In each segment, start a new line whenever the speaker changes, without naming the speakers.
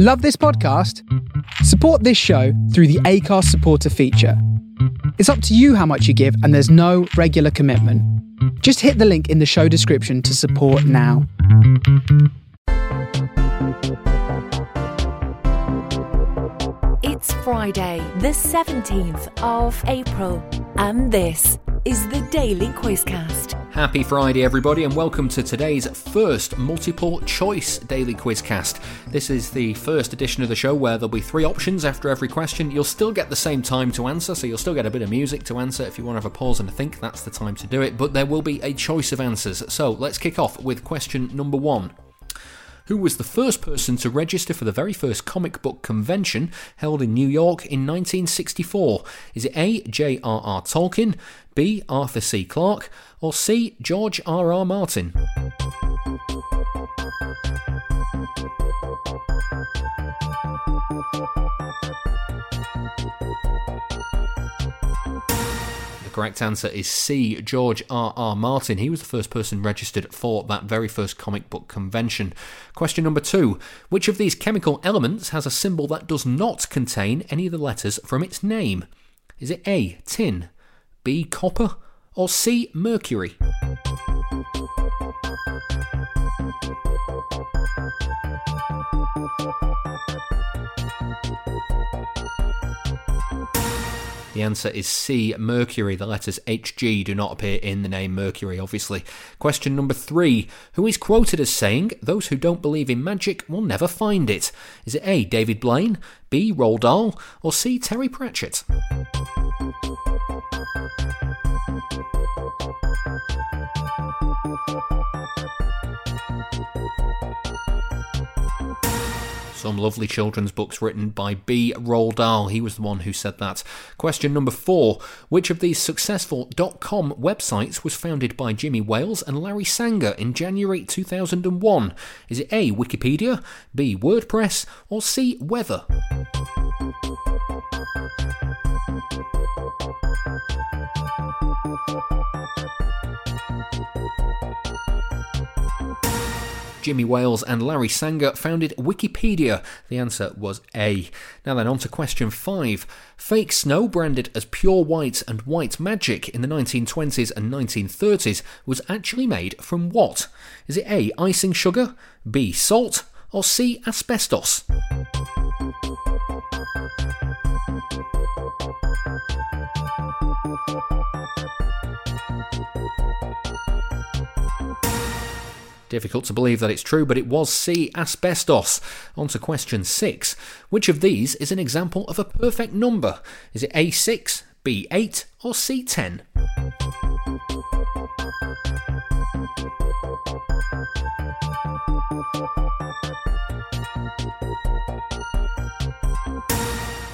Love this podcast? Support this show through the Acast supporter feature. It's up to you how much you give, and there's no regular commitment. Just hit the link in the show description to support now.
It's Friday, the 17th of April, and this is the Daily Quizcast.
Happy Friday, everybody, and welcome to today's first multiple choice daily quizcast. This is the first edition of the show where there'll be three options after every question. You'll still get the same time to answer, so you'll still get a bit of music to answer. If you want to have a pause and think, that's the time to do it, but there will be a choice of answers. So let's kick off with question number one who was the first person to register for the very first comic book convention held in New York in 1964? Is it A. J.R.R. Tolkien, B. Arthur C. Clarke, or C. George R.R. Martin? Correct answer is C. George R. R. Martin. He was the first person registered for that very first comic book convention. Question number two Which of these chemical elements has a symbol that does not contain any of the letters from its name? Is it A. Tin, B. Copper, or C. Mercury? The answer is C, Mercury. The letters HG do not appear in the name Mercury, obviously. Question number three Who is quoted as saying, Those who don't believe in magic will never find it? Is it A, David Blaine, B, Roald Dahl, or C, Terry Pratchett? Some lovely children's books written by B. Roald Dahl. He was the one who said that. Question number four Which of these successful .com websites was founded by Jimmy Wales and Larry Sanger in January 2001? Is it A. Wikipedia, B. WordPress, or C. Weather? Jimmy Wales and Larry Sanger founded Wikipedia? The answer was A. Now then, on to question five. Fake snow branded as pure white and white magic in the 1920s and 1930s was actually made from what? Is it A. Icing sugar, B. Salt, or C. Asbestos? Difficult to believe that it's true, but it was C. Asbestos. On to question six. Which of these is an example of a perfect number? Is it A6, B8, or C10?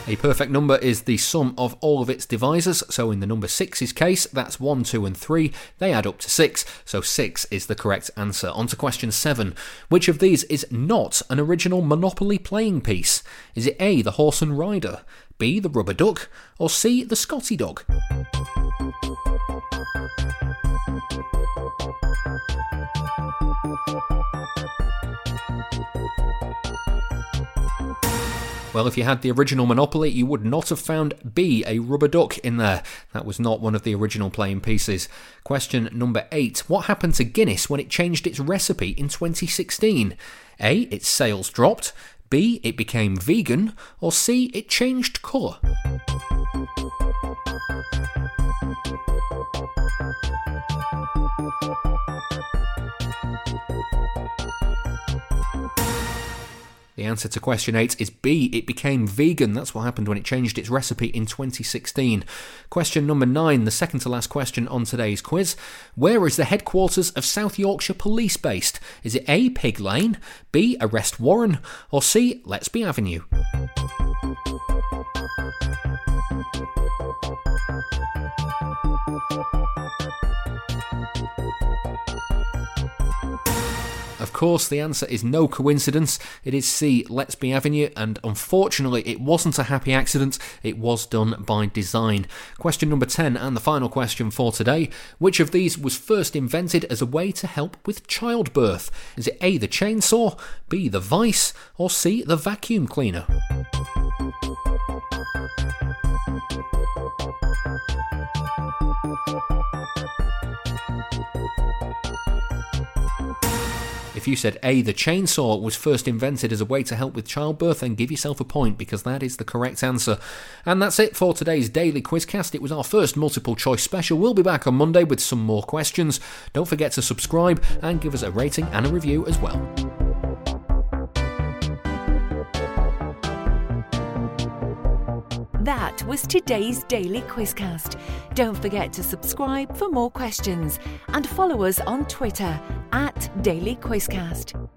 A perfect number is the sum of all of its divisors, so in the number 6's case, that's 1, 2, and 3. They add up to 6, so 6 is the correct answer. On to question 7. Which of these is not an original Monopoly playing piece? Is it A, the horse and rider, B, the rubber duck, or C, the Scotty dog? Well, if you had the original Monopoly, you would not have found B, a rubber duck, in there. That was not one of the original playing pieces. Question number eight What happened to Guinness when it changed its recipe in 2016? A, its sales dropped. B, it became vegan. Or C, it changed colour. The answer to question 8 is B. It became vegan. That's what happened when it changed its recipe in 2016. Question number 9, the second to last question on today's quiz. Where is the headquarters of South Yorkshire Police based? Is it A. Pig Lane, B. Arrest Warren, or C. Letsby Avenue? Course, the answer is no coincidence. It is C, Letsby Avenue, and unfortunately, it wasn't a happy accident. It was done by design. Question number 10, and the final question for today. Which of these was first invented as a way to help with childbirth? Is it A, the chainsaw, B, the vice, or C, the vacuum cleaner? If you said A, the chainsaw was first invented as a way to help with childbirth, then give yourself a point because that is the correct answer. And that's it for today's daily quizcast. It was our first multiple choice special. We'll be back on Monday with some more questions. Don't forget to subscribe and give us a rating and a review as well.
Was today's Daily Quizcast. Don't forget to subscribe for more questions and follow us on Twitter at Daily Quizcast.